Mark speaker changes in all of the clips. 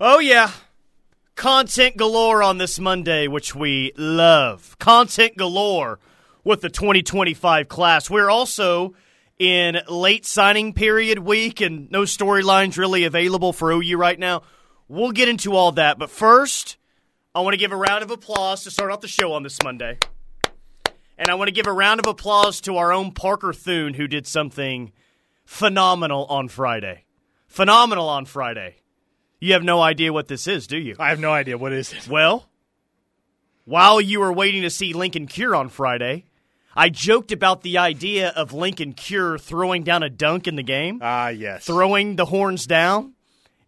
Speaker 1: Oh, yeah. Content galore on this Monday, which we love. Content galore with the 2025 class. We're also in late signing period week and no storylines really available for OU right now. We'll get into all that. But first, I want to give a round of applause to start off the show on this Monday. And I want to give a round of applause to our own Parker Thune, who did something phenomenal on Friday. Phenomenal on Friday. You have no idea what this is, do you?
Speaker 2: I have no idea. What is it?
Speaker 1: Well, while you were waiting to see Linkon Cure on Friday, I joked about the idea of Linkon Cure throwing down a dunk in the game,
Speaker 2: Ah, yes.
Speaker 1: throwing the horns down,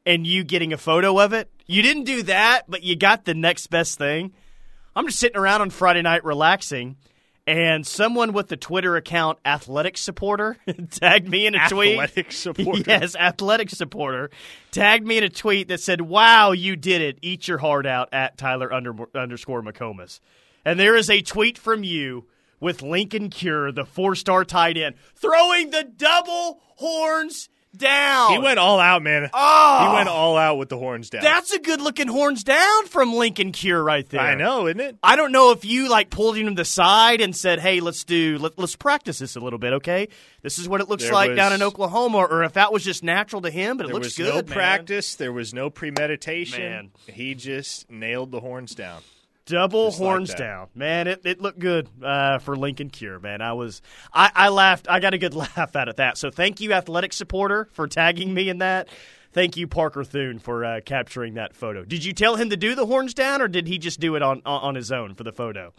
Speaker 1: and you getting a photo of it. You didn't do that, but you got the next best thing. I'm just sitting around on Friday night relaxing, and someone with the Twitter account Athletic Supporter tagged me in a tweet.
Speaker 2: Athletic supporter.
Speaker 1: Yes, athletic supporter tagged me in a tweet that said, "Wow, you did it! Eat your heart out." At Tyler under, underscore McComas, and there is a tweet from you with Linkon Cure, the four-star tight end, throwing the double horns down.
Speaker 2: He went all out, man.
Speaker 1: Oh,
Speaker 2: He ah. went all out with the horns down.
Speaker 1: That's a good-looking horns down from Linkon Cure right there.
Speaker 2: I know, isn't it?
Speaker 1: I don't know if you like pulled him to the side and said, "Hey, let's do let, let's practice this a little bit, okay? This is what it looks
Speaker 2: There
Speaker 1: like
Speaker 2: was-
Speaker 1: down in Oklahoma," or if that was just natural to him, but it
Speaker 2: There
Speaker 1: looks
Speaker 2: was
Speaker 1: good.
Speaker 2: no
Speaker 1: man.
Speaker 2: practice. There was no premeditation.
Speaker 1: Man.
Speaker 2: He just nailed the horns down.
Speaker 1: Double
Speaker 2: Just
Speaker 1: horns
Speaker 2: that.
Speaker 1: down, man. It it looked good uh, for Linkon Cure, man. I was I, I laughed. I got a good laugh out of that. So thank you, athletic supporter, for tagging me in that. Thank you, Parker Thune, for uh, capturing that photo. Did you tell him to do the horns down, or did he just do it on on, on his own for the photo?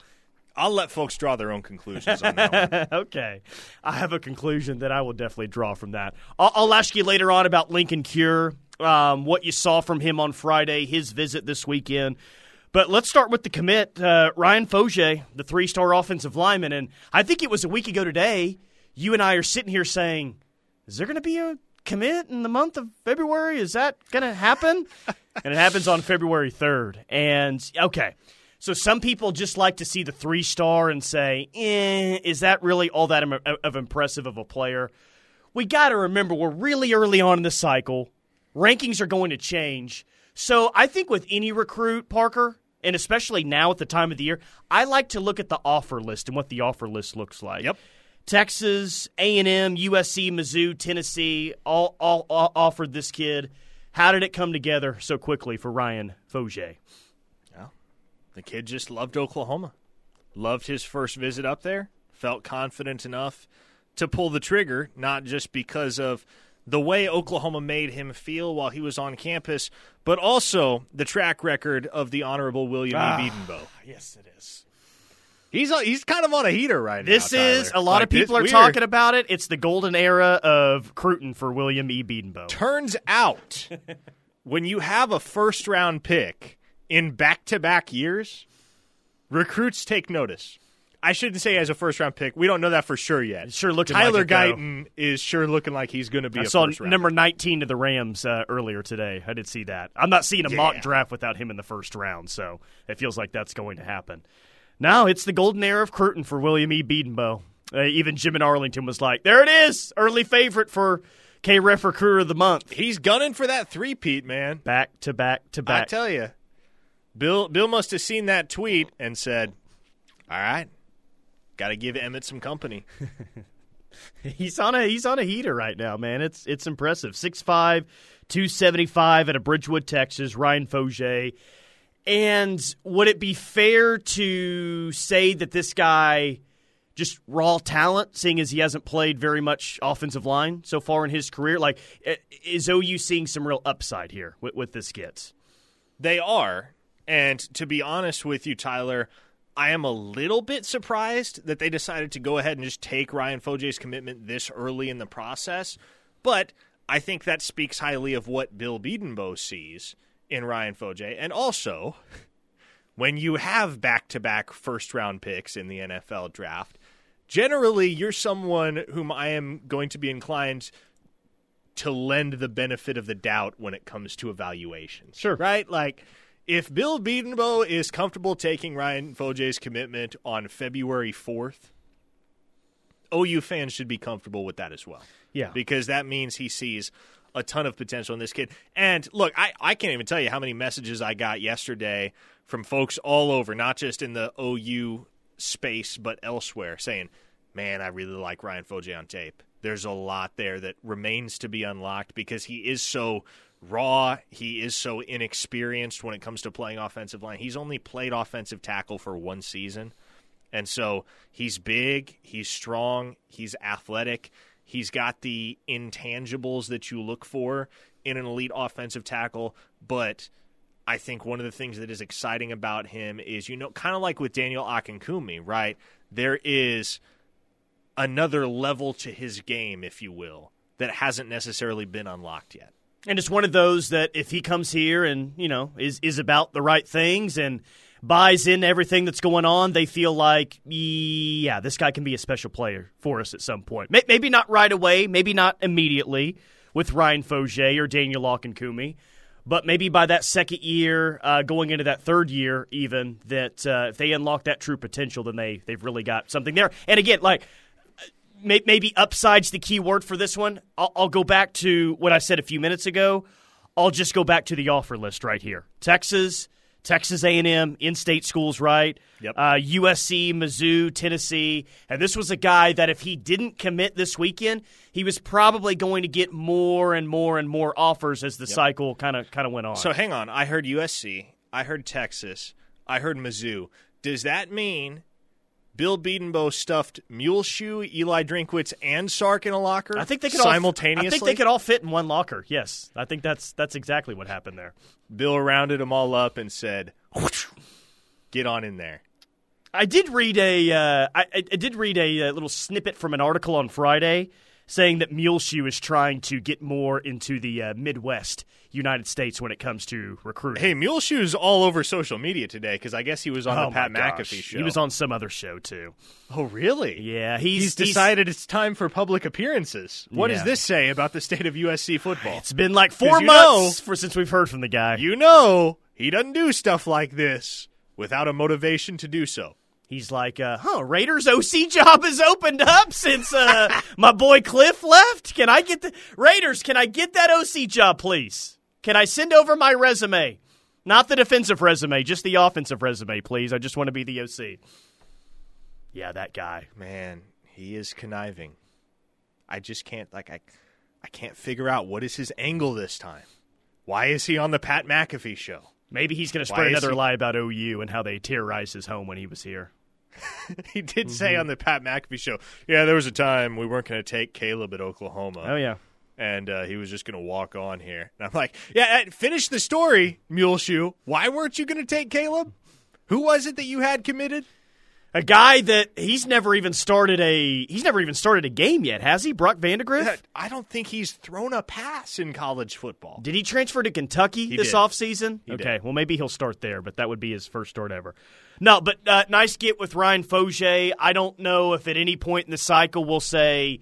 Speaker 2: I'll let folks draw their own conclusions on that one.
Speaker 1: okay. I have a conclusion that I will definitely draw from that. I'll, I'll ask you later on about Linkon Cure, um, what you saw from him on Friday, his visit this weekend. But let's start with the commit. Uh, Ryan Fodje, the three star offensive lineman. And I think it was a week ago today, you and I are sitting here saying, is there going to be a commit in the month of February? Is that going to happen? and it happens on February 3rd. And okay. So some people just like to see the three star and say, eh, is that really all that im- of impressive of a player? We got to remember we're really early on in the cycle. Rankings are going to change. So I think with any recruit, Parker, and especially now at the time of the year, I like to look at the offer list and what the offer list looks like.
Speaker 2: Yep.
Speaker 1: Texas, A&M, USC, Mizzou, Tennessee all, all, all offered this kid. How did it come together so quickly for Ryan Fodje?
Speaker 2: The kid just loved Oklahoma. Loved his first visit up there. Felt confident enough to pull the trigger, not just because of the way Oklahoma made him feel while he was on campus, but also the track record of the Honorable William
Speaker 1: Ah.
Speaker 2: E. Bedenbaugh.
Speaker 1: Yes, it is.
Speaker 2: He's a, he's kind of on a heater right
Speaker 1: This
Speaker 2: now.
Speaker 1: This
Speaker 2: is
Speaker 1: a lot
Speaker 2: Like,
Speaker 1: of people are
Speaker 2: we
Speaker 1: talking about it. It's the golden era of Cruton for William E. Bedenbaugh.
Speaker 2: Turns out, when you have a first round pick in back to back years, recruits take notice. I shouldn't say as a first round pick. We don't know that for sure yet.
Speaker 1: Sure looking
Speaker 2: Tyler
Speaker 1: like it, though.
Speaker 2: Guyton is sure looking like he's going to be
Speaker 1: I
Speaker 2: a
Speaker 1: saw
Speaker 2: first round.
Speaker 1: number 19 to the Rams uh, earlier today. I did see that. I'm not seeing a mock draft without him in the first round, so it feels like that's going to happen. Now it's the golden era of Cruton for William E. Bedenbaugh. Uh, even Jim in Arlington was like, there it is, early favorite for K-Ref Recruiter of the Month.
Speaker 2: He's gunning for that three peat, man.
Speaker 1: Back to back to back.
Speaker 2: I tell you, Bill Bill must have seen that tweet and said, "All right, got to give Emmett some company."
Speaker 1: He's on a he's on a heater right now, man. It's it's impressive. 6'5", 275 at a Bridgeland, Texas. Ryan Fodje. And would it be fair to say that this guy just raw talent, seeing as he hasn't played very much offensive line so far in his career? Like, eh, is OU seeing some real upside here with, with this gets?
Speaker 2: They are. And to be honest with you, Tyler, I am a little bit surprised that they decided to go ahead and just take Ryan Fodje's commitment this early in the process. But I think that speaks highly of what Bill Bedenbaugh sees in Ryan Fodje. And also, when you have back to back first round picks in the NFL draft, generally you're someone whom I am going to be inclined to lend the benefit of the doubt when it comes to evaluations.
Speaker 1: Sure.
Speaker 2: Right? Like, if Bill Bedenbaugh is comfortable taking Ryan Fodje's commitment on February 4th, OU fans should be comfortable with that as well.
Speaker 1: Yeah.
Speaker 2: Because that means he sees a ton of potential in this kid. And look, I, I can't even tell you how many messages I got yesterday from folks all over, not just in the OU space, but elsewhere, saying, man, I really like Ryan Fodje on tape. There's a lot there that remains to be unlocked because he is so raw. He is so inexperienced when it comes to playing offensive line. He's only played offensive tackle for one season. And so he's big, he's strong, he's athletic, he's got the intangibles that you look for in an elite offensive tackle. But I think one of the things that is exciting about him is, you know, kind of like with Daniel Akinkunmi, right? There is another level to his game, if you will, that hasn't necessarily been unlocked yet.
Speaker 1: And it's one of those that if he comes here and, you know, is is about the right things and buys in everything that's going on, they feel like, yeah, this guy can be a special player for us at some point. Maybe not right away, maybe not immediately with Ryan Fodje or Daniel Akinkunmi, but maybe by that second year, uh, going into that third year, even that uh, if they unlock that true potential, then they they've really got something there. And again, like maybe upside's the key word for this one. I'll, I'll, go back to what I said a few minutes ago. I'll just go back to the offer list right here: Texas, Texas A&M, in-state schools, right?
Speaker 2: Yep.
Speaker 1: Uh, USC, Mizzou, Tennessee, and this was a guy that if he didn't commit this weekend, he was probably going to get more and more and more offers as the yep. cycle kind of kind of went on.
Speaker 2: So hang on, I heard USC, I heard Texas, I heard Mizzou. Does that mean Bill Bedenbaugh stuffed Muleshoe, Eli Drinkwitz, and Sark in a locker.
Speaker 1: I think they could
Speaker 2: simultaneously.
Speaker 1: All, I think they could all fit in one locker. Yes, I think that's that's exactly what happened there.
Speaker 2: Bill rounded them all up and said, "Get on in there."
Speaker 1: I did read a uh, I, I, did read a, a, little snippet from an article on Friday saying that Muleshoe is trying to get more into the uh, Midwest United States when it comes to recruiting.
Speaker 2: Hey, Muleshoe's all over social media today because I guess he was on
Speaker 1: oh
Speaker 2: the Pat McAfee show.
Speaker 1: He was on some other show too.
Speaker 2: Oh, really?
Speaker 1: Yeah, he's,
Speaker 2: he's decided he's, it's time for public appearances. What yeah. does this say about the state of USC football?
Speaker 1: It's been like four months know, for since we've heard from the guy.
Speaker 2: You know, he doesn't do stuff like this without a motivation to do so.
Speaker 1: He's like, uh, huh, Raiders OC job has opened up since uh, my boy Cliff left. Can I get the Raiders? Can I get that OC job, please? Can I send over my resume? Not the defensive resume, just the offensive resume, please. I just want to be the OC. Yeah, that guy.
Speaker 2: Man, he is conniving. I just can't like I I can't figure out what is his angle this time. Why is he on the Pat McAfee show?
Speaker 1: Maybe he's going to spread another he... lie about OU and how they terrorized his home when he was here.
Speaker 2: he did mm-hmm. say on the Pat McAfee show, "Yeah, there was a time we weren't going to take Caleb at Oklahoma."
Speaker 1: Oh yeah,
Speaker 2: and uh, he was just going to walk on here. And I'm like, "Yeah, finish the story, Muleshoe. Why weren't you going to take Caleb? Who was it that you had committed?"
Speaker 1: A guy that he's never even started a he's never even started a game yet, has he? Brock Vandagriff?
Speaker 2: I don't think he's thrown a pass in college football.
Speaker 1: Did he transfer to Kentucky
Speaker 2: he
Speaker 1: this
Speaker 2: did.
Speaker 1: offseason?
Speaker 2: He
Speaker 1: okay,
Speaker 2: did.
Speaker 1: well maybe he'll start there, but that would be his first start ever. No, but uh, nice get with Ryan Fodje. I don't know if at any point in the cycle we'll say,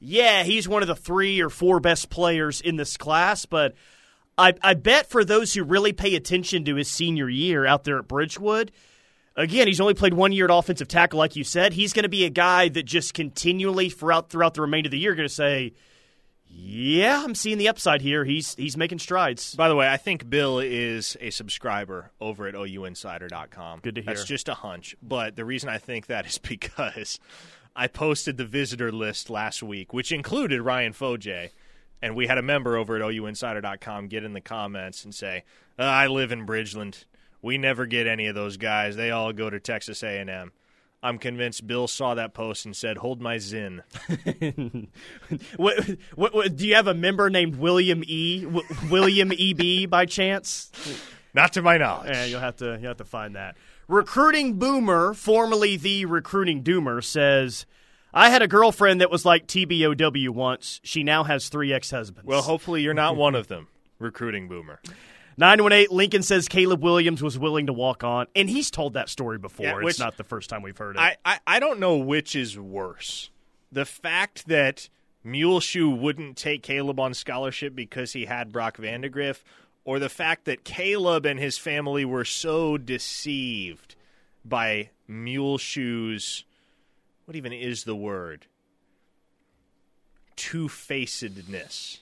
Speaker 1: yeah, he's one of the three or four best players in this class, but I, I bet for those who really pay attention to his senior year out there at Bridgeland, again, he's only played one year at offensive tackle, like you said. He's going to be a guy that just continually throughout throughout the remainder of the year going to say – yeah, I'm seeing the upside here. He's he's making strides.
Speaker 2: By the way, I think Bill is a subscriber over at OUinsider.com.
Speaker 1: Good to hear.
Speaker 2: That's just a hunch, but the reason I think that is because I posted the visitor list last week, which included Ryan Fodje, and we had a member over at OUinsider.com get in the comments and say, uh, "I live in Bridgeland. We never get any of those guys. They all go to Texas A&M." I'm convinced Bill saw that post and said, "Hold my zin."
Speaker 1: what, what, what, do you have a member named William E. W- William E. B. by chance?
Speaker 2: Not to my knowledge.
Speaker 1: Yeah, you'll have to you have to find that. Recruiting Boomer, formerly the Recruiting Doomer, says. I had a girlfriend that was like TBOW once. She now has three ex husbands.
Speaker 2: Well, hopefully you're not one of them, recruiting boomer.
Speaker 1: 918 Lincoln says Caleb Williams was willing to walk on, and he's told that story before.
Speaker 2: Yeah,
Speaker 1: it's not the first time we've heard it.
Speaker 2: I, I, I don't know which is worse. The fact that Muleshoe wouldn't take Caleb on scholarship because he had Brock Vandagriff, or the fact that Caleb and his family were so deceived by Muleshoe's what even is the word? Two facedness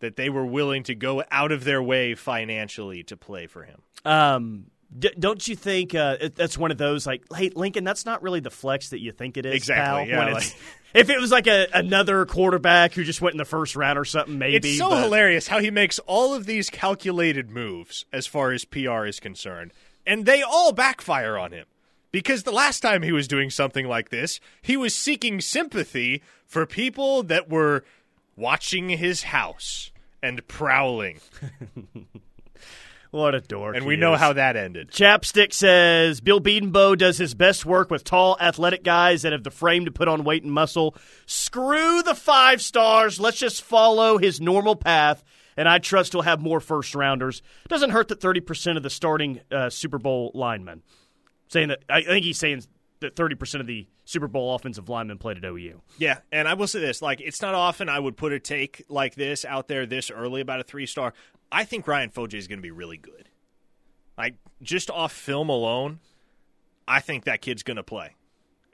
Speaker 2: that they were willing to go out of their way financially to play for him.
Speaker 1: Um, d- don't you think uh, that's one of those like, hey, Lincoln, that's not really the flex that you think it is.
Speaker 2: Exactly,
Speaker 1: pal,
Speaker 2: yeah,
Speaker 1: when
Speaker 2: like-
Speaker 1: it's- if it was like a, another quarterback who just went in the first round or something, maybe.
Speaker 2: It's so
Speaker 1: but-
Speaker 2: hilarious how he makes all of these calculated moves as far as PR is concerned, and they all backfire on him. Because the last time he was doing something like this, he was seeking sympathy for people that were watching his house and prowling.
Speaker 1: What a dork!
Speaker 2: And we know
Speaker 1: is.
Speaker 2: how that ended.
Speaker 1: Chapstick says Bill Bedenbaugh does his best work with tall, athletic guys that have the frame to put on weight and muscle. Screw the five stars. Let's just follow his normal path, and I trust he'll have more first rounders. Doesn't hurt that 30% of the starting uh, Super Bowl linemen. Saying that, I think he's saying that 30% of the Super Bowl offensive linemen played at OU.
Speaker 2: Yeah, and I will say this: like, it's not often I would put a take like this out there this early about a three star. I think Ryan Fodje is going to be really good. Like, just off film alone, I think that kid's going to play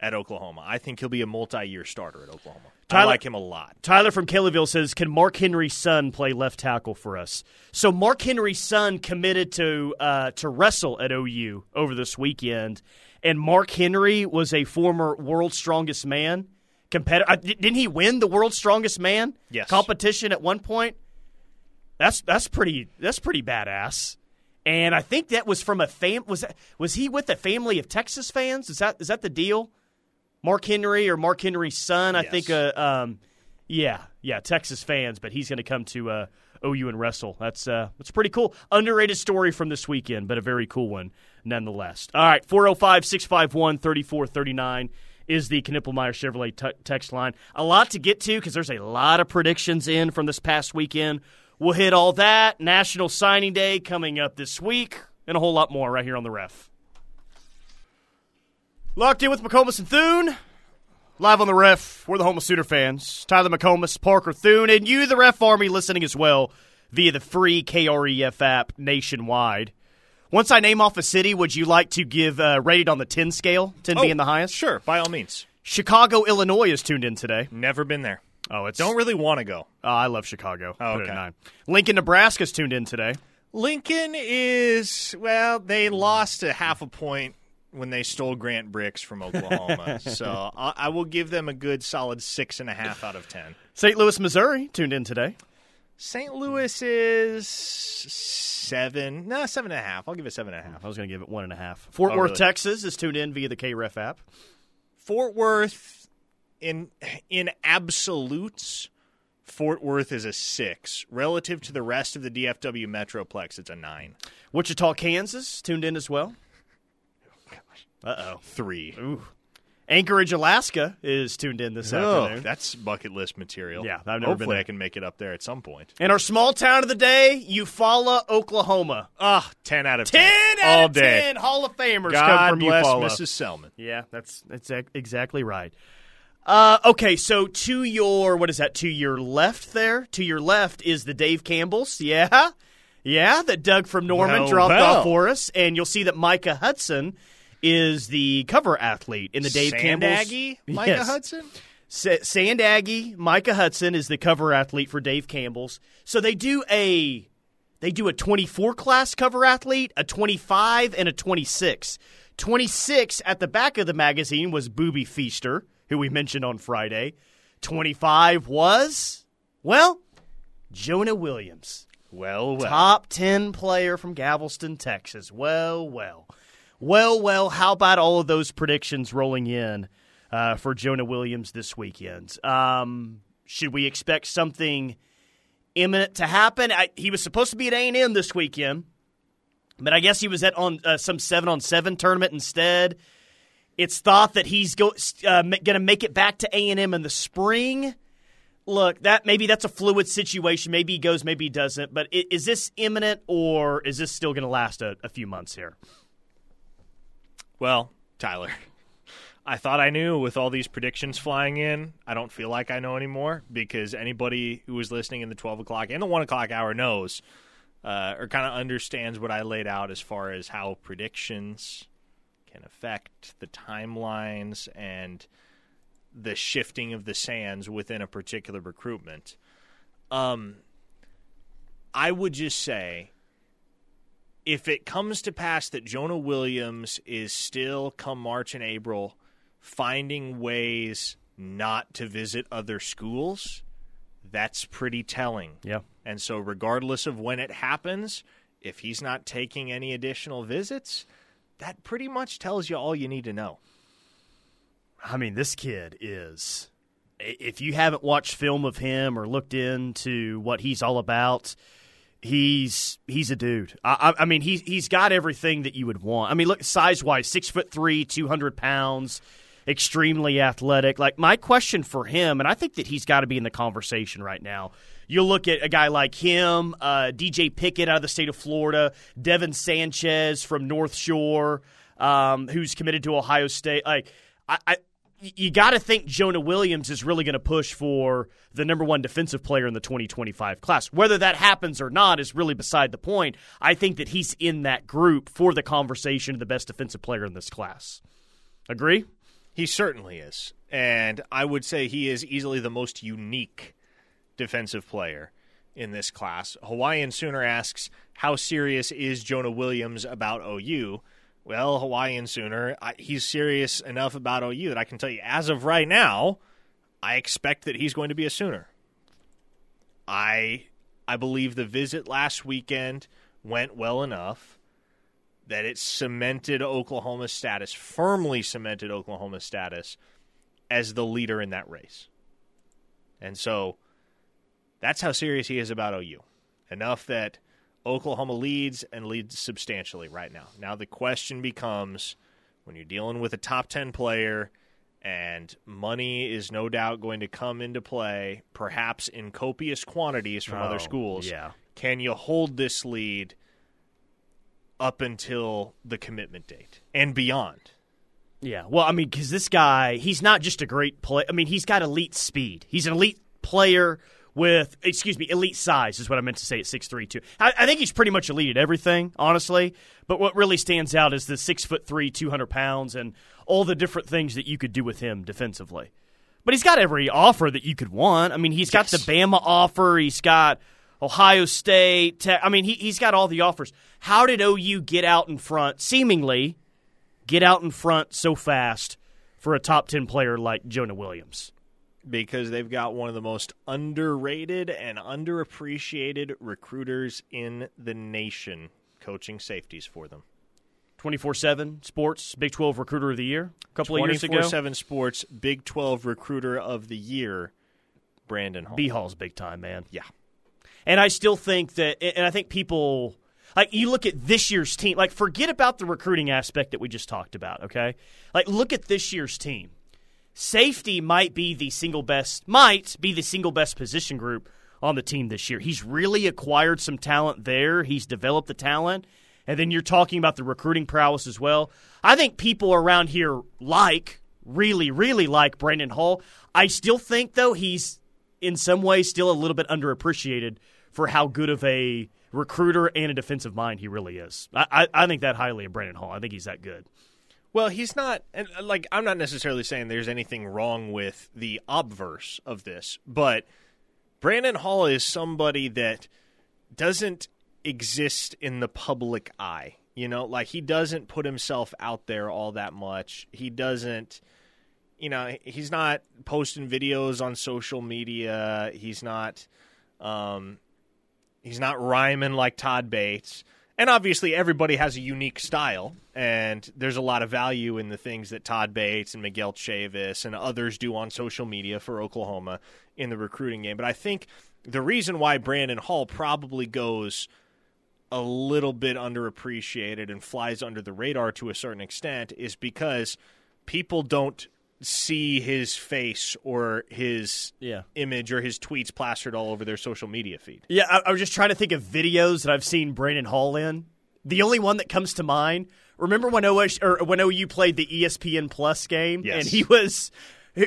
Speaker 2: at Oklahoma. I think he'll be a multi-year starter at Oklahoma. I
Speaker 1: Tyler-
Speaker 2: like him a lot.
Speaker 1: Tyler from Kellyville says, "Can Mark Henry's son play left tackle for us?" So Mark Henry's son committed to uh, to wrestle at OU over this weekend, and Mark Henry was a former World's Strongest Man competitor. Uh, didn't he win the World's Strongest Man
Speaker 2: Yes.
Speaker 1: competition at one point? That's that's pretty that's pretty badass. And I think that was from a fam. Was that, was he with a family of Texas fans? Is that is that the deal? Mark Henry or Mark Henry's son? I
Speaker 2: Yes.
Speaker 1: think. Uh, um, yeah, yeah, Texas fans, but he's going to come to uh, OU and wrestle. That's uh, that's pretty cool. Underrated story from this weekend, but a very cool one nonetheless. All right, 405 651 3439 is the Knippelmeyer Chevrolet t- text line. A lot to get to because there's a lot of predictions in from this past weekend. We'll hit all that. National Signing Day coming up this week, and a whole lot more right here on the ref. Locked in with McComas and Thune. Live on the ref, we're the Home of Sooner fans. Tyler McComas, Parker Thune, and you, the Ref Army, listening as well via the free KREF app nationwide. Once I name off a city, would you like to give uh, rated on the 10 scale, 10 being the highest?
Speaker 2: Sure, by all means.
Speaker 1: Chicago, Illinois is tuned in today.
Speaker 2: Never been there.
Speaker 1: Oh, it's
Speaker 2: Don't really want to go.
Speaker 1: Oh, I love Chicago.
Speaker 2: Oh,
Speaker 1: Put it at
Speaker 2: okay.
Speaker 1: Lincoln, Nebraska's tuned in today.
Speaker 2: Lincoln is well. They lost a half a point when they stole Grant Bricks from Oklahoma, so I, I will give them a good solid six and a half out of ten.
Speaker 1: St. Louis, Missouri tuned in today.
Speaker 2: St. Louis is seven, no, seven and a half. I'll give it seven and a half.
Speaker 1: I was going to give it one and a half. Fort
Speaker 2: Oh,
Speaker 1: Worth,
Speaker 2: really?
Speaker 1: Texas is tuned in via the KREF app.
Speaker 2: Fort Worth, in in absolutes, Fort Worth is a six relative to the rest of the DFW Metroplex. It's a nine,
Speaker 1: Wichita, Kansas tuned in as well. Uh oh.
Speaker 2: three.
Speaker 1: Ooh. Anchorage, Alaska is tuned in this
Speaker 2: Oh,
Speaker 1: afternoon.
Speaker 2: that's bucket list material.
Speaker 1: Yeah, I've never been there.
Speaker 2: I can make it up there at some point.
Speaker 1: And our small town of the day, Eufaula, Oklahoma.
Speaker 2: Ah, 10 out of
Speaker 1: 10
Speaker 2: 10.
Speaker 1: out
Speaker 2: All
Speaker 1: of
Speaker 2: day.
Speaker 1: 10 Hall of Famers
Speaker 2: God
Speaker 1: come from
Speaker 2: bless
Speaker 1: Eufaula.
Speaker 2: Mrs. Selman.
Speaker 1: Yeah, that's that's exactly right. Uh, okay, so to your what is that? To your left there, to your left is the Dave Campbell's. Yeah, yeah, that Doug from Norman
Speaker 2: Well,
Speaker 1: dropped
Speaker 2: well.
Speaker 1: off for us, and you'll see that Micah Hudson is the cover athlete in the Dave
Speaker 2: Sand
Speaker 1: Campbell's.
Speaker 2: Aggie, Micah
Speaker 1: Yes.
Speaker 2: Hudson?
Speaker 1: Sa- Sand Aggie, Micah Hudson is the cover athlete for Dave Campbell's. So they do a they do a 24 class cover athlete, a 25 and a 26. 26 at the back of the magazine was Boobie Feaster, who we mentioned on Friday. 25 was well, Jonah Williams,
Speaker 2: Well, well.
Speaker 1: top 10 player from Galveston, Texas. Well, well. Well, well, how about all of those predictions rolling in uh, for Jonah Williams this weekend? Um, should we expect something imminent to happen? I, he was supposed to be at A&M this weekend, but I guess he was at on uh, some 7 on 7 tournament instead. It's thought that he's uh, going to make it back to A&M in the spring. Look, that maybe that's a fluid situation. Maybe he goes, maybe he doesn't. But is this imminent, or is this still going to last a, a few months here?
Speaker 2: Well, Tyler, I thought I knew with all these predictions flying in. I don't feel like I know anymore because anybody who was listening in the 12 o'clock and the 1 o'clock hour knows uh, or kind of understands what I laid out as far as how predictions can affect the timelines and the shifting of the sands within a particular recruitment. Um, I would just say if it comes to pass that Jonah Williams is still come March and April finding ways not to visit other schools, that's pretty telling.
Speaker 1: Yeah.
Speaker 2: And so regardless of when it happens, if he's not taking any additional visits, that pretty much tells you all you need to know.
Speaker 1: I mean, this kid is. If you haven't watched film of him or looked into what he's all about, he's he's a dude. I, I mean, he's he's got everything that you would want. I mean, look size wise, six foot three, two hundred pounds, extremely athletic. Like my question for him, and I think that he's got to be in the conversation right now. You look at a guy like him, uh, DJ Pickett out of the state of Florida, Devin Sanchez from North Shore, um, who's committed to Ohio State. Like I, I you got to think Jonah Williams is really going to push for the number one defensive player in the 2025 class. Whether that happens or not is really beside the point. I think that he's in that group for the conversation of the best defensive player in this class. Agree?
Speaker 2: He certainly is. And I would say he is easily the most unique defensive player in this class. Hawaiian Sooner asks, How serious is Jonah Williams about OU? Well, Hawaiian Sooner, I, he's serious enough about OU that I can tell you, as of right now, I expect that he's going to be a Sooner. I I believe the visit last weekend went well enough that it cemented Oklahoma's status, firmly cemented Oklahoma's status as the leader in that race. And so that's how serious he is about OU. Enough that Oklahoma leads and leads substantially right now. Now the question becomes when you're dealing with a top 10 player and money is no doubt going to come into play, perhaps in copious quantities from
Speaker 1: Oh,
Speaker 2: other schools.
Speaker 1: yeah.
Speaker 2: Can you hold this lead up until the commitment date and beyond?
Speaker 1: Yeah. Well, I mean, because this guy, he's not just a great play. I mean, he's got elite speed. He's an elite player with, excuse me, elite size is what I meant to say at six three two. I, I think he's pretty much elite at everything, honestly. But what really stands out is the six foot three, two hundred pounds, and all the different things that you could do with him defensively. But he's got every offer that you could want. I mean, he's got the Bama offer. He's got Ohio State. Te- I mean, he, he's got all the offers. How did OU get out in front, seemingly, get out in front so fast for a top 10 player like Jonah Williams?
Speaker 2: Because they've got one of the most underrated and underappreciated recruiters in the nation coaching safeties for them.
Speaker 1: 24 7 Sports, Big 12 Recruiter of the Year a couple of years ago.
Speaker 2: 24 7 Sports Big 12 Recruiter of the Year, Brandon Hall.
Speaker 1: B Hall's big time, man.
Speaker 2: yeah.
Speaker 1: And I still think that, and I think people, like, you look at this year's team, like, forget about the recruiting aspect that we just talked about, okay? Like, look at this year's team. Safety might be the single best, might be the single best position group on the team this year. He's really acquired some talent there, he's developed the talent. And then you're talking about the recruiting prowess as well. I think people around here like, really, really like Brandon Hall. I still think, though, he's in some ways still a little bit underappreciated for how good of a recruiter and a defensive mind he really is. I, I, I think that highly of Brandon Hall. I think he's that good.
Speaker 2: Well, he's not, and uh, like, I'm not necessarily saying there's anything wrong with the obverse of this, but Brandon Hall is somebody that doesn't exist in the public eye. You know, like, he doesn't put himself out there all that much. He doesn't, you know, he's not posting videos on social media. He's not, um, he's not rhyming like Todd Bates. And obviously, everybody has a unique style, and there's a lot of value in the things that Todd Bates and Miguel Chavis and others do on social media for Oklahoma in the recruiting game. But I think the reason why Brandon Hall probably goes a little bit underappreciated and flies under the radar to a certain extent is because people don't see his face or his
Speaker 1: Yeah.
Speaker 2: image or his tweets plastered all over their social media feed.
Speaker 1: Yeah, I, I was just trying to think of videos that I've seen Brandon Hall in. The only one that comes to mind. Remember when OS or when OU played the ESPN Plus game,
Speaker 2: Yes.
Speaker 1: and he was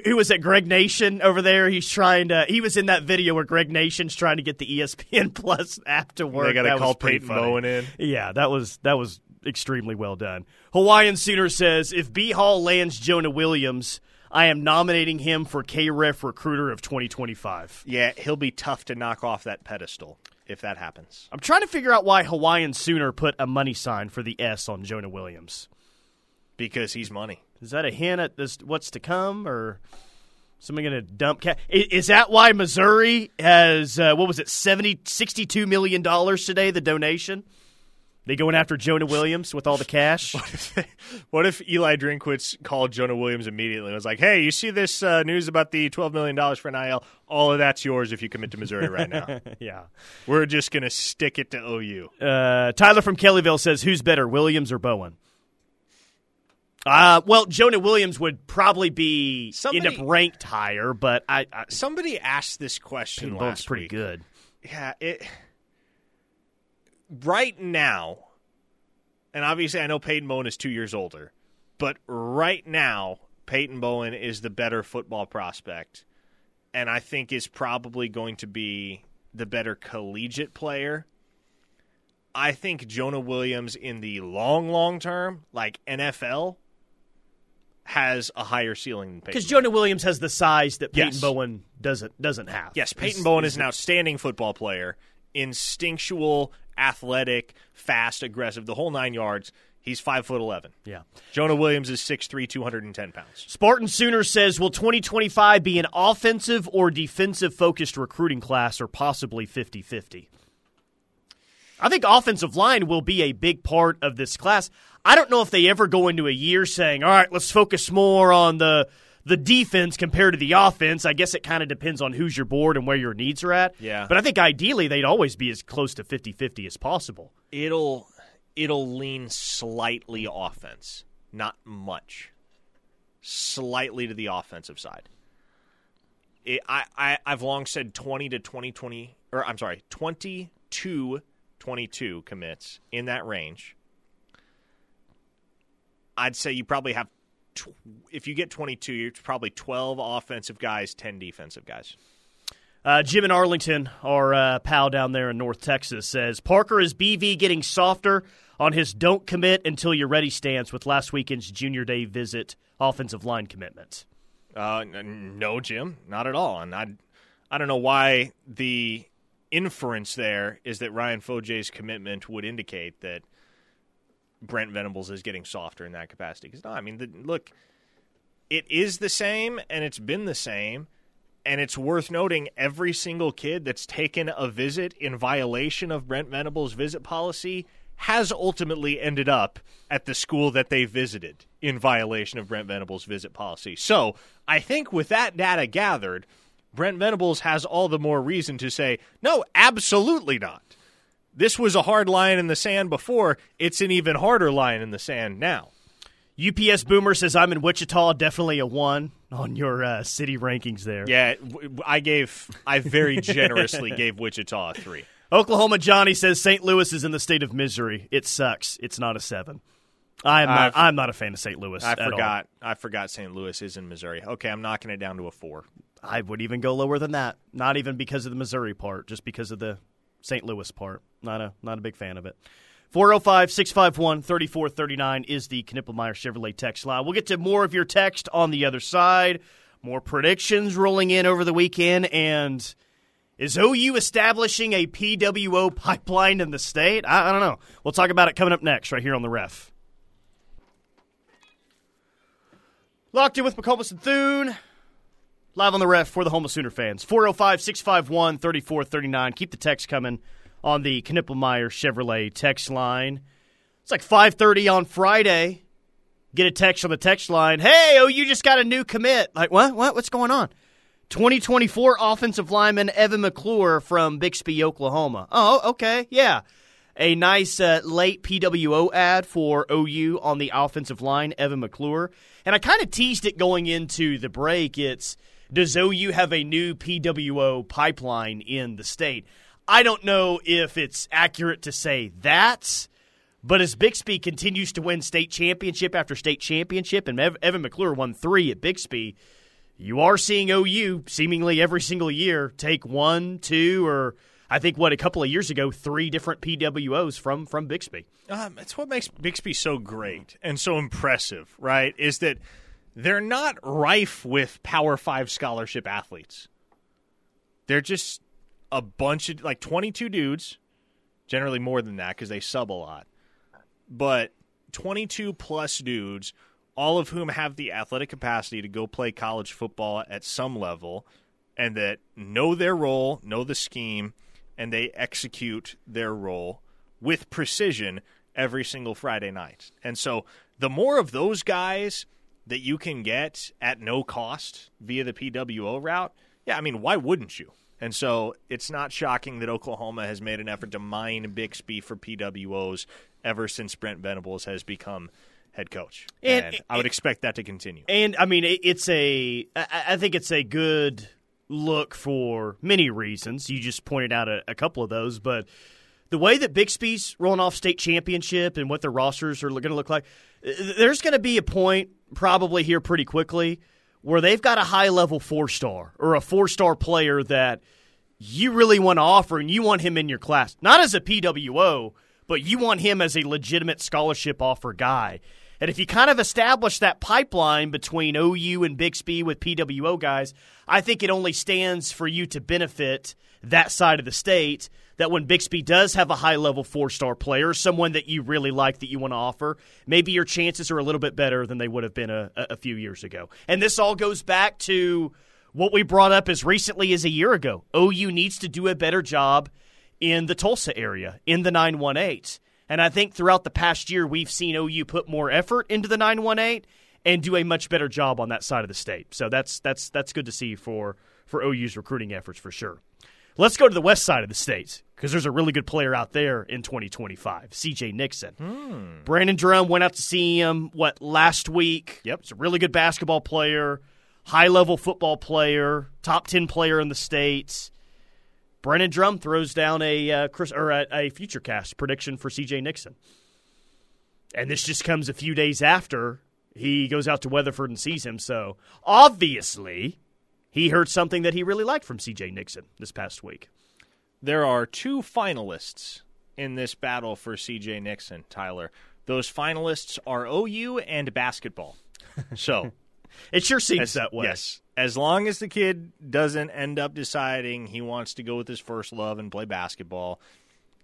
Speaker 1: who was at Greg Nation over there. He's trying to. He was in that video where Greg Nation's trying to get the ESPN Plus app to work.
Speaker 2: They got to call Peyton
Speaker 1: funny.
Speaker 2: Bowen in.
Speaker 1: Yeah, that was that was extremely well done. Hawaiian Sooner says if B Hall lands Jonah Williams, I am nominating him for K KREF Recruiter of 2025.
Speaker 2: Yeah, he'll be tough to knock off that pedestal if that happens.
Speaker 1: I'm trying to figure out why Hawaiian Sooner put a money sign for the S on Jonah Williams.
Speaker 2: Because he's money.
Speaker 1: Is that a hint at this what's to come, or somebody going to dump? Ca- is, is that why Missouri has uh, what was it 70, 62 million dollars today? The donation. They going after Jonah Williams with all the cash.
Speaker 2: what if Eli Drinkwitz called Jonah Williams immediately and was like, "Hey, you see this uh, news about the twelve million dollars for NIL? All of that's yours if you commit to Missouri right now.
Speaker 1: yeah,
Speaker 2: we're just gonna stick it to OU."
Speaker 1: Uh, Tyler from Kellyville says, "Who's better, Williams or Bowen?" Uh, well, Jonah Williams would probably be somebody, end up ranked higher, but I, I
Speaker 2: somebody asked this question last
Speaker 1: pretty
Speaker 2: week.
Speaker 1: good.
Speaker 2: Yeah, it right now, and obviously I know Peyton Bowen is two years older, but right now Peyton Bowen is the better football prospect, and I think is probably going to be the better collegiate player. I think Jonah Williams in the long, long term, like NFL, has a higher ceiling than Peyton.
Speaker 1: Because Jonah Williams has the size that Peyton
Speaker 2: Yes.
Speaker 1: Bowen doesn't doesn't have.
Speaker 2: Yes, Peyton
Speaker 1: He's-
Speaker 2: Bowen
Speaker 1: he's
Speaker 2: is an outstanding football player, instinctual, athletic, fast, aggressive, the whole nine yards. He's five foot eleven.
Speaker 1: Yeah.
Speaker 2: Jonah Williams is 6'3", 210 pounds.
Speaker 1: Spartan Sooner says, "Will 2025 be an offensive or defensive focused recruiting class, or possibly 50-50? I think offensive line will be a big part of this class. I don't know if they ever go into a year saying, "All right, let's focus more on the the defense compared to the offense." I guess it kind of depends on who's your board and where your needs are at.
Speaker 2: Yeah.
Speaker 1: But I think ideally they'd always be as close to 50-50 as possible.
Speaker 2: It'll it'll lean slightly offense, not much, slightly to the offensive side. It, I, I I've long said twenty to twenty twenty, or I'm sorry, twenty to twenty two commits in that range. I'd say you probably have, tw- if you get 22, you're probably 12 offensive guys, 10 defensive guys.
Speaker 1: Uh, Jim in Arlington, our uh, pal down there in North Texas, says Parker is BV getting softer on his don't commit until you're ready stance with last weekend's junior day visit offensive line commitment.
Speaker 2: Uh, no, Jim, not at all. And I, I don't know why the inference there is that Ryan Fodje's commitment would indicate that Brent Venables is getting softer in that capacity. Because no, I mean, the, look, it is the same, and it's been the same. And it's worth noting every single kid that's taken a visit in violation of Brent Venables' visit policy has ultimately ended up at the school that they visited in violation of Brent Venables' visit policy. So I think with that data gathered, Brent Venables has all the more reason to say, no, absolutely not. This was a hard line in the sand before. It's an even harder line in the sand now.
Speaker 1: UPS Boomer says I'm in Wichita, definitely a one on your uh, city rankings there.
Speaker 2: Yeah, I gave, I very generously gave Wichita a three.
Speaker 1: Oklahoma Johnny says St. Louis is in the state of misery. It sucks. It's not a seven. I am not. I'm not a fan of St. Louis.
Speaker 2: I
Speaker 1: at all.
Speaker 2: forgot. I forgot St. Louis is in Missouri. Okay, I'm knocking it down to a four.
Speaker 1: I would even go lower than that. Not even because of the Missouri part, just because of the St. Louis part. Not a not a big fan of it. 405-651-3439 is the Knippelmeyer Chevrolet text line. We'll get to more of your text on the other side. More predictions rolling in over the weekend and is OU establishing a PWO pipeline in the state? I, I don't know. We'll talk about it coming up next right here on the ref. Locked in with McComas and Thune. Live on the ref for the Homeless Sooner fans. 405 651 3439. Keep the text coming on the Knippelmeyer Chevrolet text line. It's like 530 on Friday. Get a text on the text line. Hey, oh, you just got a new commit. Like, what? What? What's going on? 2024 offensive lineman Evan McClure from Bixby, Oklahoma. Oh, okay. Yeah. A nice uh, late PWO ad for OU on the offensive line, Evan McClure. And I kind of teased it going into the break. It's does OU have a new PWO pipeline in the state? I don't know if it's accurate to say that, but as Bixby continues to win state championship after state championship, and Evan McClure won three at Bixby, you are seeing OU seemingly every single year take one, two, or I think what a couple of years ago, three different PWOs from from Bixby.
Speaker 2: Um, it's what makes Bixby so great and so impressive, right? Is that they're not rife with Power Five scholarship athletes. They're just a bunch of like 22 dudes, generally more than that because they sub a lot, but 22 plus dudes, all of whom have the athletic capacity to go play college football at some level and that know their role, know the scheme, and they execute their role with precision every single Friday night. And so the more of those guys that you can get at no cost via the PWO route, yeah, I mean, why wouldn't you? And so it's not shocking that Oklahoma has made an effort to mine Bixby for PWOs ever since Brent Venables has become head coach.
Speaker 1: And-
Speaker 2: And, I would expect that to continue.
Speaker 1: And I mean, it's a, I think it's a good look for many reasons. You just pointed out a, a couple of those, but the way that Bixby's rolling off state championship and what their rosters are going to look like, there's going to be a point probably here pretty quickly where they've got a high level four star or a four star player that you really want to offer and you want him in your class, not as a PWO, but you want him as a legitimate scholarship offer guy. And if you kind of establish that pipeline between OU and Bixby with PWO guys, I think it only stands for you to benefit that side of the state. That when Bixby does have a high level four star player, someone that you really like that you want to offer, maybe your chances are a little bit better than they would have been a, a few years ago. And this all goes back to what we brought up as recently as a year ago. OU needs to do a better job in the Tulsa area, in the 918. And I think throughout the past year, we've seen OU put more effort into the 918 and do a much better job on that side of the state. So that's that's that's good to see for for OU's recruiting efforts for sure. Let's go to the west side of the state because there's a really good player out there in 2025, CJ Nixon. Brandon Drumm went out to see him what last week.
Speaker 2: Yep.
Speaker 1: he's a really good basketball player, high level football player, top 10 player in the states. Brandon Drumm throws down a uh, Chris or a, a future cast prediction for CJ Nixon, and this just comes a few days after he goes out to Weatherford and sees him. So obviously, he heard something that he really liked from CJ Nixon this past week.
Speaker 2: There are two finalists in this battle for CJ Nixon, Tyler. Those finalists are OU and basketball. So,
Speaker 1: It sure seems
Speaker 2: as,
Speaker 1: that way.
Speaker 2: yes, as long as the kid doesn't end up deciding he wants to go with his first love and play basketball,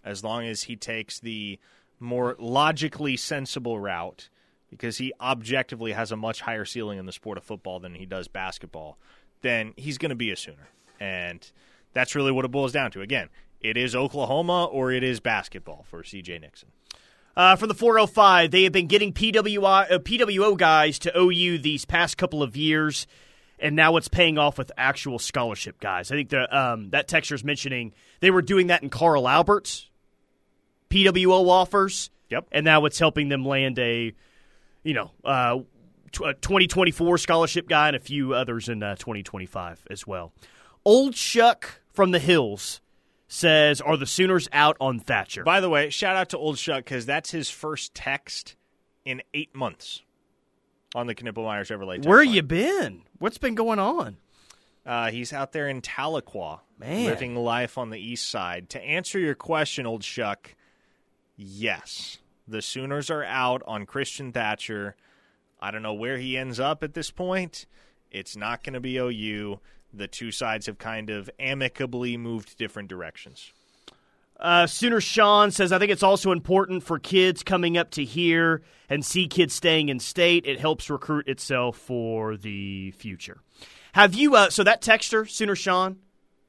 Speaker 2: as long as he takes the more logically sensible route, because he objectively has a much higher ceiling in the sport of football than he does basketball, then he's going to be a Sooner. And that's really what it boils down to. Again, it is Oklahoma or it is basketball for CJ Nixon.
Speaker 1: Uh, from the 405, they have been getting PWI, uh, PWO guys to OU these past couple of years, and now it's paying off with actual scholarship guys. I think the, um, that texture's mentioning they were doing that in Carl Alberts, PWO offers.
Speaker 2: Yep.
Speaker 1: And now it's helping them land a, you know, uh, tw- a 2024 scholarship guy and a few others in uh, 2025 as well. Old Shuck from the Hills says, Are the Sooners out on Thatcher?
Speaker 2: By the way, shout out to Old Shuck because that's his first text in eight months on the Knippelmeyer Chevrolet. text
Speaker 1: Where
Speaker 2: line.
Speaker 1: you been? What's been going on?
Speaker 2: Uh, he's out there in Tahlequah,
Speaker 1: Man.
Speaker 2: living life on the east side. To answer your question, Old Shuck, yes, the Sooners are out on Christian Thatcher. I don't know where he ends up at this point. It's not going to be OU. The two sides have kind of amicably moved different directions.
Speaker 1: Uh, Sooner Sean says, I think it's also important for kids coming up to here and see kids staying in state. It helps recruit itself for the future. Have you, uh, so that texter, Sooner Sean,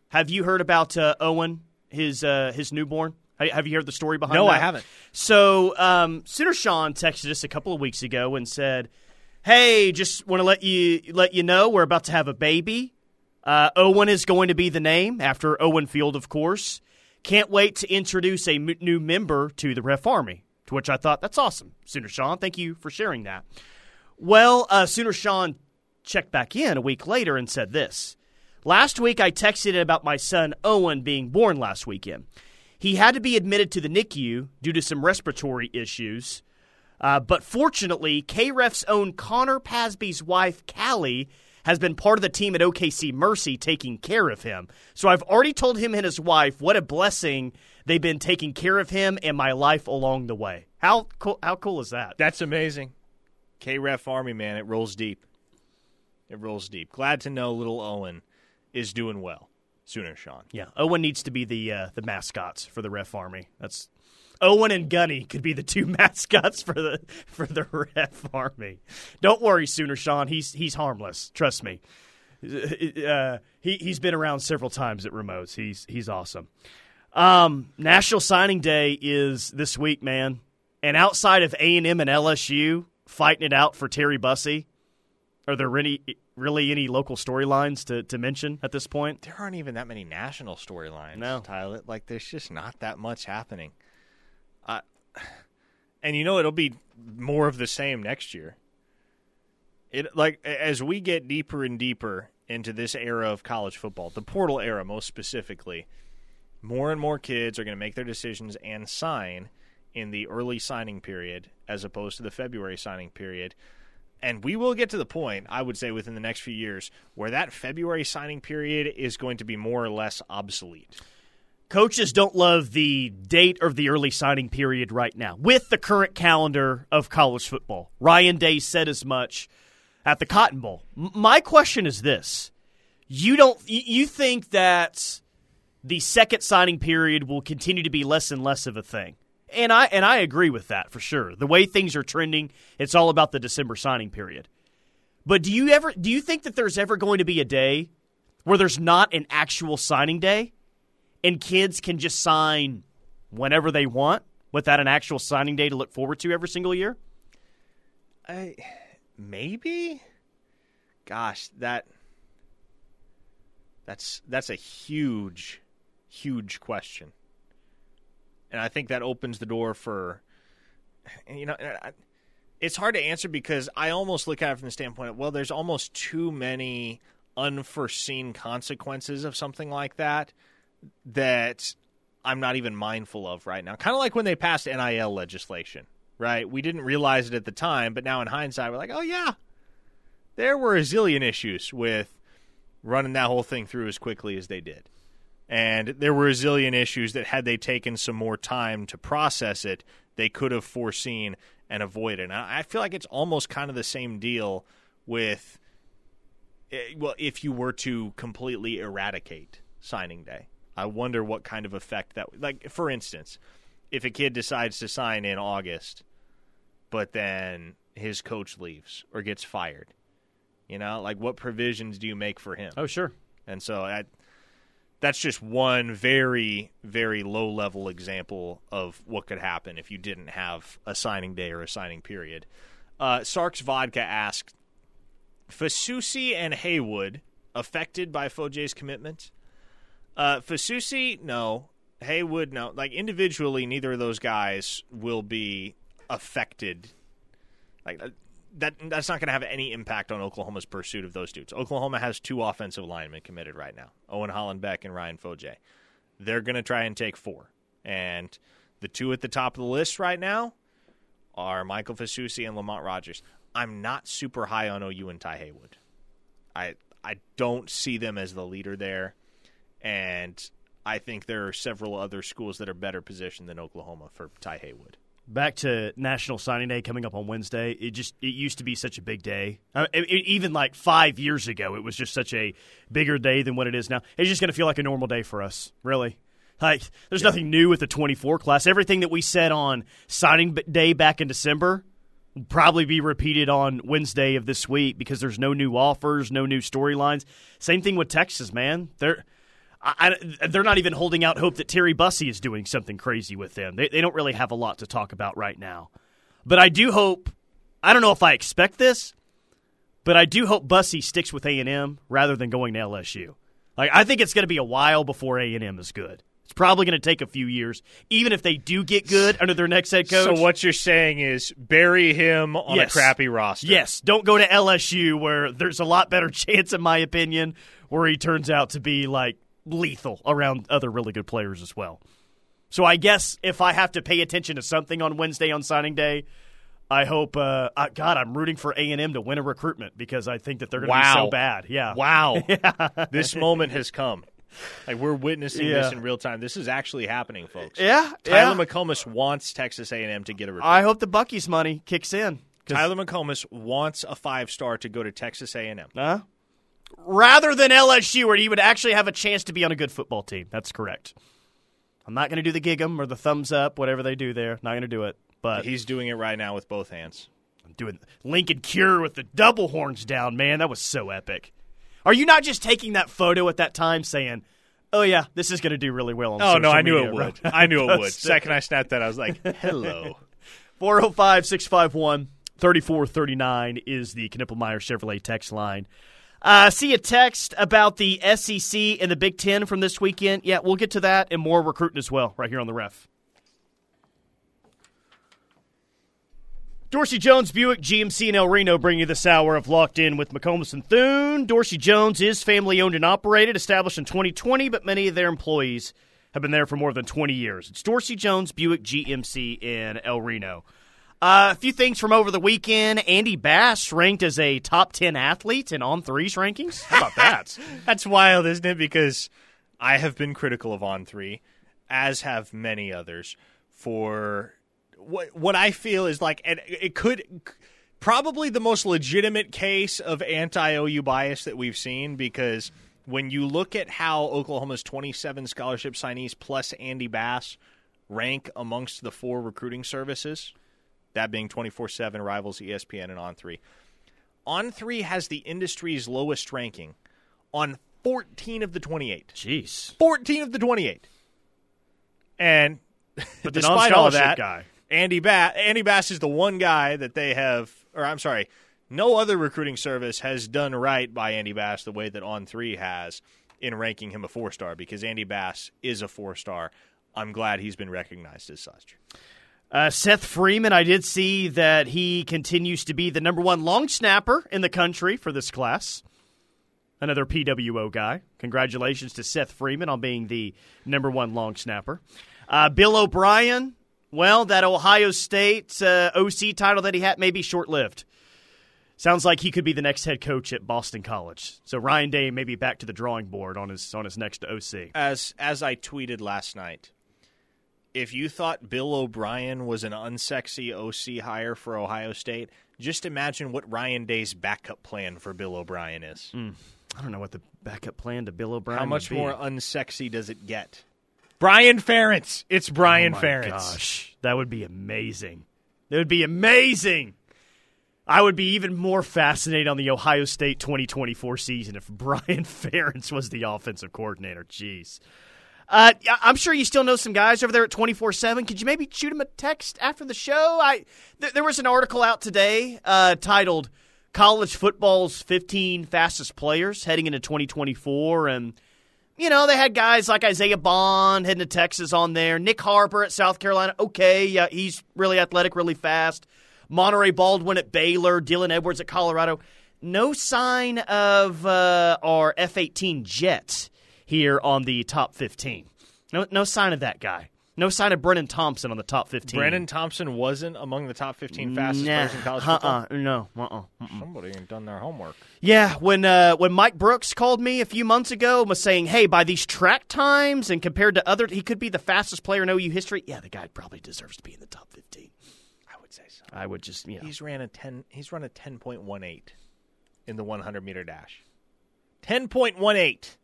Speaker 1: have you heard about uh, Owen, his uh, his newborn? Have you heard the story behind
Speaker 2: No,
Speaker 1: that?
Speaker 2: I haven't.
Speaker 1: So, um, Sooner Sean texted us a couple of weeks ago and said, "Hey, just want to let you let you know we're about to have a baby. Uh, Owen is going to be the name after Owen Field, of course. Can't wait to introduce a m- new member to the Ref Army." To which I thought, "That's awesome, Sooner Sean. Thank you for sharing that." Well, uh, Sooner Sean checked back in a week later and said this. Last week, I texted about my son Owen being born last weekend. He had to be admitted to the NICU due to some respiratory issues. Uh, but fortunately, KREF's own Connor Pasby's wife, Callie, has been part of the team at OKC Mercy taking care of him. So I've already told him and his wife what a blessing they've been taking care of him and my life along the way. How cool, how cool is that?
Speaker 2: That's amazing. K Ref Army, man, it rolls deep. It rolls deep. Glad to know little Owen is doing well. Sooner, Sean.
Speaker 1: Yeah, Owen needs to be the uh, the mascots for the ref army. That's Owen and Gunny could be the two mascots for the for the ref army. Don't worry, Sooner Sean. He's he's harmless. Trust me. Uh, he he's been around several times at Remotes. He's he's awesome. Um, National Signing Day is this week, man. And outside of A and M and LSU fighting it out for Terry Bussey, are there really really any local storylines to, to mention at this point?
Speaker 2: There aren't even that many national storylines.
Speaker 1: No.
Speaker 2: Tyler. Like there's just not that much happening. Uh, and you know it'll be more of the same next year. It like as we get deeper and deeper into this era of college football, the portal era most specifically, more and more kids are going to make their decisions and sign in the early signing period as opposed to the February signing period. And we will get to the point, I would say, within the next few years, where that February signing period is going to be more or less obsolete.
Speaker 1: Coaches don't love the date of the early signing period right now with the current calendar of college football. Ryan Day said as much at the Cotton Bowl. M- my question is this: You don't you think that the second signing period will continue to be less and less of a thing? And I and I agree with that for sure. The way things are trending, it's all about the December signing period. But do you ever do you think that there's ever going to be a day where there's not an actual signing day and kids can just sign whenever they want without an actual signing day to look forward to every single year?
Speaker 2: I maybe gosh, that that's that's a huge huge question. And I think that opens the door for you know it's hard to answer because I almost look at it from the standpoint of well there's almost too many unforeseen consequences of something like that that I'm not even mindful of right now. Kind of like when they passed NIL legislation, right? We didn't realize it at the time, but now in hindsight, we're like, oh, yeah, there were a zillion issues with running that whole thing through as quickly as they did. And there were a zillion issues that, had they taken some more time to process it, they could have foreseen and avoided. And I feel like it's almost kind of the same deal with, eh, well, if you were to completely eradicate signing day. I wonder what kind of effect that like for instance, if a kid decides to sign in August but then his coach leaves or gets fired. You know, like what provisions do you make for him?
Speaker 1: Oh, sure.
Speaker 2: And so I, that's just one very very low level example of what could happen if you didn't have a signing day or a signing period. Uh, Sarks Vodka asked, Fasusi and Haywood affected by Fodje's commitment? Uh, Fasusi, no. Haywood, no. Like individually, neither of those guys will be affected. Like uh, that, that's not going to have any impact on Oklahoma's pursuit of those dudes. Oklahoma has two offensive linemen committed right now: Owen Hollenbeck and Ryan Fodje. They're going to try and take four, and the two at the top of the list right now are Michael Fasusi and Lamont Rogers. I'm not super high on OU and Ty Haywood. I I don't see them as the leader there and I think there are several other schools that are better positioned than Oklahoma for Ty Haywood.
Speaker 1: Back to National Signing Day coming up on Wednesday. It just it used to be such a big day. Uh, it, it, even like five years ago, it was just such a bigger day than what it is now. It's just going to feel like a normal day for us, really. Like there's yeah. nothing new with the 24 class. Everything that we said on signing day back in December will probably be repeated on Wednesday of this week because there's no new offers, no new storylines. Same thing with Texas, man. They're I, they're not even holding out hope that Terry Bussey is doing something crazy with them. They, they don't really have a lot to talk about right now. But I do hope. I don't know if I expect this, but I do hope Bussey sticks with A and M rather than going to LSU. Like I think it's going to be a while before A and M is good. It's probably going to take a few years, even if they do get good under their next head coach.
Speaker 2: So what you're saying is bury him on yes. a crappy roster.
Speaker 1: Yes, don't go to LSU where there's a lot better chance, in my opinion, where he turns out to be like lethal around other really good players as well. So I guess if I have to pay attention to something on Wednesday on signing day, I hope. Uh, I, God, I'm rooting for A and M to win a recruitment because I think that they're going to
Speaker 2: wow.
Speaker 1: be so bad. Yeah.
Speaker 2: Wow. yeah. This moment has come. Like we're witnessing yeah. this in real time. This is actually happening, folks.
Speaker 1: Yeah.
Speaker 2: Tyler
Speaker 1: yeah.
Speaker 2: McComas wants Texas A&M to get a recruit.
Speaker 1: I hope the Buc-ee's money kicks in.
Speaker 2: Tyler McComas wants a five star to go to Texas A&M.
Speaker 1: Uh, rather than LSU, where he would actually have a chance to be on a good football team. That's correct. I'm not going to do the gig 'em or the thumbs up, whatever they do there. Not going to do it. But
Speaker 2: He's doing it right now with both hands.
Speaker 1: I'm doing Linkon Cure with the double horns down, man. That was so epic. Are you not just taking that photo at that time saying, oh, yeah, this is going to do really well on
Speaker 2: Oh no, I knew it would. I knew it would. Second I snapped that, I was like, "Hello."
Speaker 1: 405 651 3439 is the Knippelmeyer Chevrolet text line. Uh, see a text about the SEC and the Big Ten from this weekend. Yeah, we'll get to that and more recruiting as well right here on the ref. Dorsey Jones Buick GMC and El Reno bring you this hour of Locked In with McComas and Thune. Dorsey Jones is family owned and operated, established in 2020, but many of their employees have been there for more than 20 years. It's Dorsey Jones Buick GMC in El Reno. Uh, a few things from over the weekend. Andy Bass ranked as a top 10 athlete in On Three's rankings. How about that?
Speaker 2: That's wild, isn't it? Because I have been critical of On Three, as have many others, for what what I feel is like, and it could probably the most legitimate case of anti OU bias that we've seen. Because when you look at how Oklahoma's 27 scholarship signees plus Andy Bass rank amongst the four recruiting services, that being 24 7 Rivals, ESPN, and On Three. On Three has the industry's lowest ranking on 14 of the 28.
Speaker 1: Jeez.
Speaker 2: 14 of the 28. And
Speaker 1: But
Speaker 2: despite all
Speaker 1: non-scholarship
Speaker 2: that,
Speaker 1: guy.
Speaker 2: Andy Bass, Andy Bass is the one guy that they have, or I'm sorry, no other recruiting service has done right by Andy Bass the way that On Three has in ranking him a four star because Andy Bass is a four star. I'm glad he's been recognized as such.
Speaker 1: Uh, Seth Freeman, I did see that he continues to be the number one long snapper in the country for this class. Another PWO guy. Congratulations to Seth Freeman on being the number one long snapper. Uh, Bill O'Brien, well, that Ohio State uh, OC title that he had may be short lived. Sounds like he could be the next head coach at Boston College. So Ryan Day may be back to the drawing board on his on his next OC.
Speaker 2: As as I tweeted last night, if you thought Bill O'Brien was an unsexy OC hire for Ohio State, just imagine what Ryan Day's backup plan for Bill O'Brien is. Hmm.
Speaker 1: I don't know what the backup plan to Bill O'Brien.
Speaker 2: Is.
Speaker 1: How
Speaker 2: much more unsexy does it get? Brian Ferentz. It's Brian
Speaker 1: oh
Speaker 2: Ferentz.
Speaker 1: Gosh, that would be amazing. That would be amazing. I would be even more fascinated on the Ohio State 2024 season if Brian Ferentz was the offensive coordinator. Jeez. Uh, I'm sure you still know some guys over there at 24 7. Could you maybe shoot him a text after the show? I th- There was an article out today uh, titled College Football's 15 Fastest Players Heading into 2024. And you know, they had guys like Isaiah Bond heading to Texas on there. Nick Harper at South Carolina. Okay, yeah, he's really athletic, really fast. Monaray Baldwin at Baylor. Dylan Edwards at Colorado. No sign of uh, our F 18 jet here on the top 15. No, no sign of that guy. No sign of Brennan Thompson on the top 15.
Speaker 2: Brennan Thompson wasn't among the top 15 fastest
Speaker 1: nah,
Speaker 2: players in college football.
Speaker 1: uh-uh, no, uh-uh.
Speaker 2: Somebody ain't done their homework.
Speaker 1: Yeah, when uh, when Mike Brooks called me a few months ago and was saying, "Hey, by these track times and compared to other, he could be the fastest player in OU history." Yeah, the guy probably deserves to be in the top fifteen.
Speaker 2: I would say so.
Speaker 1: I would just, you know,
Speaker 2: He's ran a 10 he's run a 10.18 in the 100 meter dash. 10.18.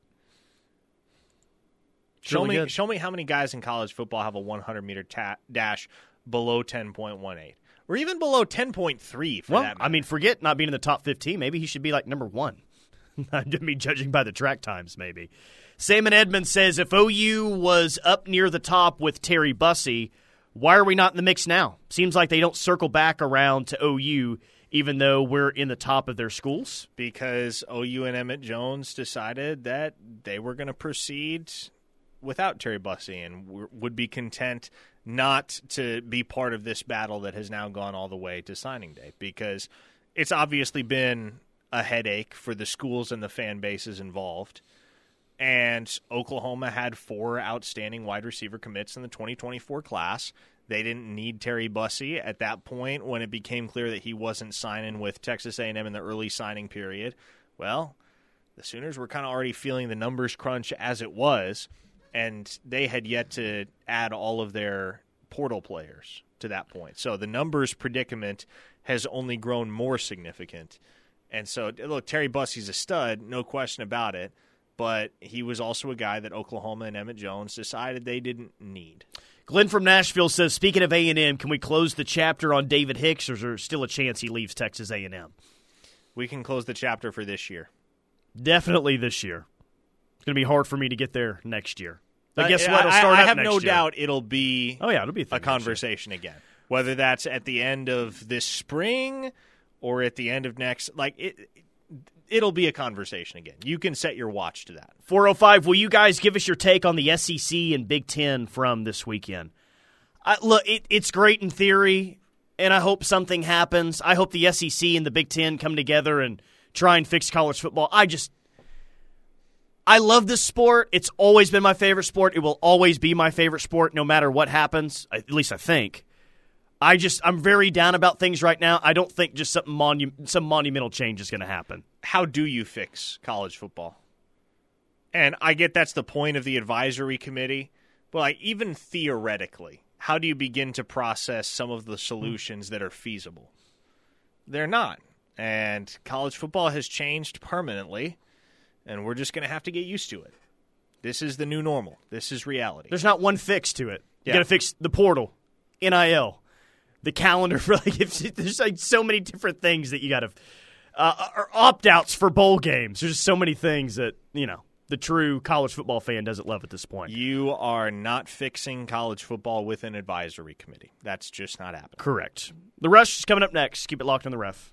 Speaker 2: Show
Speaker 1: really
Speaker 2: me
Speaker 1: good.
Speaker 2: show me how many guys in college football have a 100 meter ta- dash below 10.18 or even below 10.3 for
Speaker 1: well,
Speaker 2: that
Speaker 1: I mean, forget not being in the top fifteen. Maybe he should be like number one. I mean, judging by the track times, maybe. Simon Edmonds says if OU was up near the top with Terry Bussey, why are we not in the mix now? Seems like they don't circle back around to OU, even though we're in the top of their schools.
Speaker 2: because OU and Emmett Jones decided that they were going to proceed without Terry Bussey and w- would be content not to be part of this battle that has now gone all the way to signing day because it's obviously been a headache for the schools and the fan bases involved. And Oklahoma had four outstanding wide receiver commits in the 2024 class. They didn't need Terry Bussey at that point when it became clear that he wasn't signing with Texas A&M in the early signing period. Well, the Sooners were kind of already feeling the numbers crunch as it was, and they had yet to add all of their portal players to that point. So the numbers predicament has only grown more significant. And so, look, Terry Bussey's a stud, no question about it. But he was also a guy that Oklahoma and Emmett Jones decided they didn't need.
Speaker 1: Glenn from Nashville says, "Speaking of A and M, can we close the chapter on David Hicks, or is there still a chance he leaves Texas A and M?"
Speaker 2: We can close the chapter for this year.
Speaker 1: Definitely this year. It's going to be hard for me to get there next year. But
Speaker 2: Uh,
Speaker 1: guess what? It'll
Speaker 2: I,
Speaker 1: start
Speaker 2: I have
Speaker 1: next
Speaker 2: no
Speaker 1: year.
Speaker 2: doubt it'll be
Speaker 1: Oh yeah, it'll be a,
Speaker 2: a conversation again. Whether that's at the end of this spring or at the end of next, like it, it'll be a conversation again. You can set your watch to that.
Speaker 1: 405, will you guys give us your take on the SEC and Big Ten from this weekend? I, look, it, it's great in theory, and I hope something happens. I hope the SEC and the Big Ten come together and try and fix college football. I just. I love this sport. It's always been my favorite sport. It will always be my favorite sport no matter what happens, at least I think. I just I'm very down about things right now. I don't think just something monu- some monumental change is going to happen.
Speaker 2: How do you fix college football? And I get that's the point of the advisory committee, but like even theoretically, how do you begin to process some of the solutions that are feasible? They're not. And college football has changed permanently, and we're just going to have to get used to it. This is the new normal. This is reality.
Speaker 1: There's not one fix to it. You
Speaker 2: Yeah.
Speaker 1: got to fix the portal, NIL, the calendar for like if, there's like so many different things that you got to uh, or opt outs for bowl games. There's just so many things that you know the true college football fan doesn't love at this point.
Speaker 2: You are not fixing college football with an advisory committee. That's just not happening.
Speaker 1: Correct. The rush is coming up next. Keep it locked on the ref.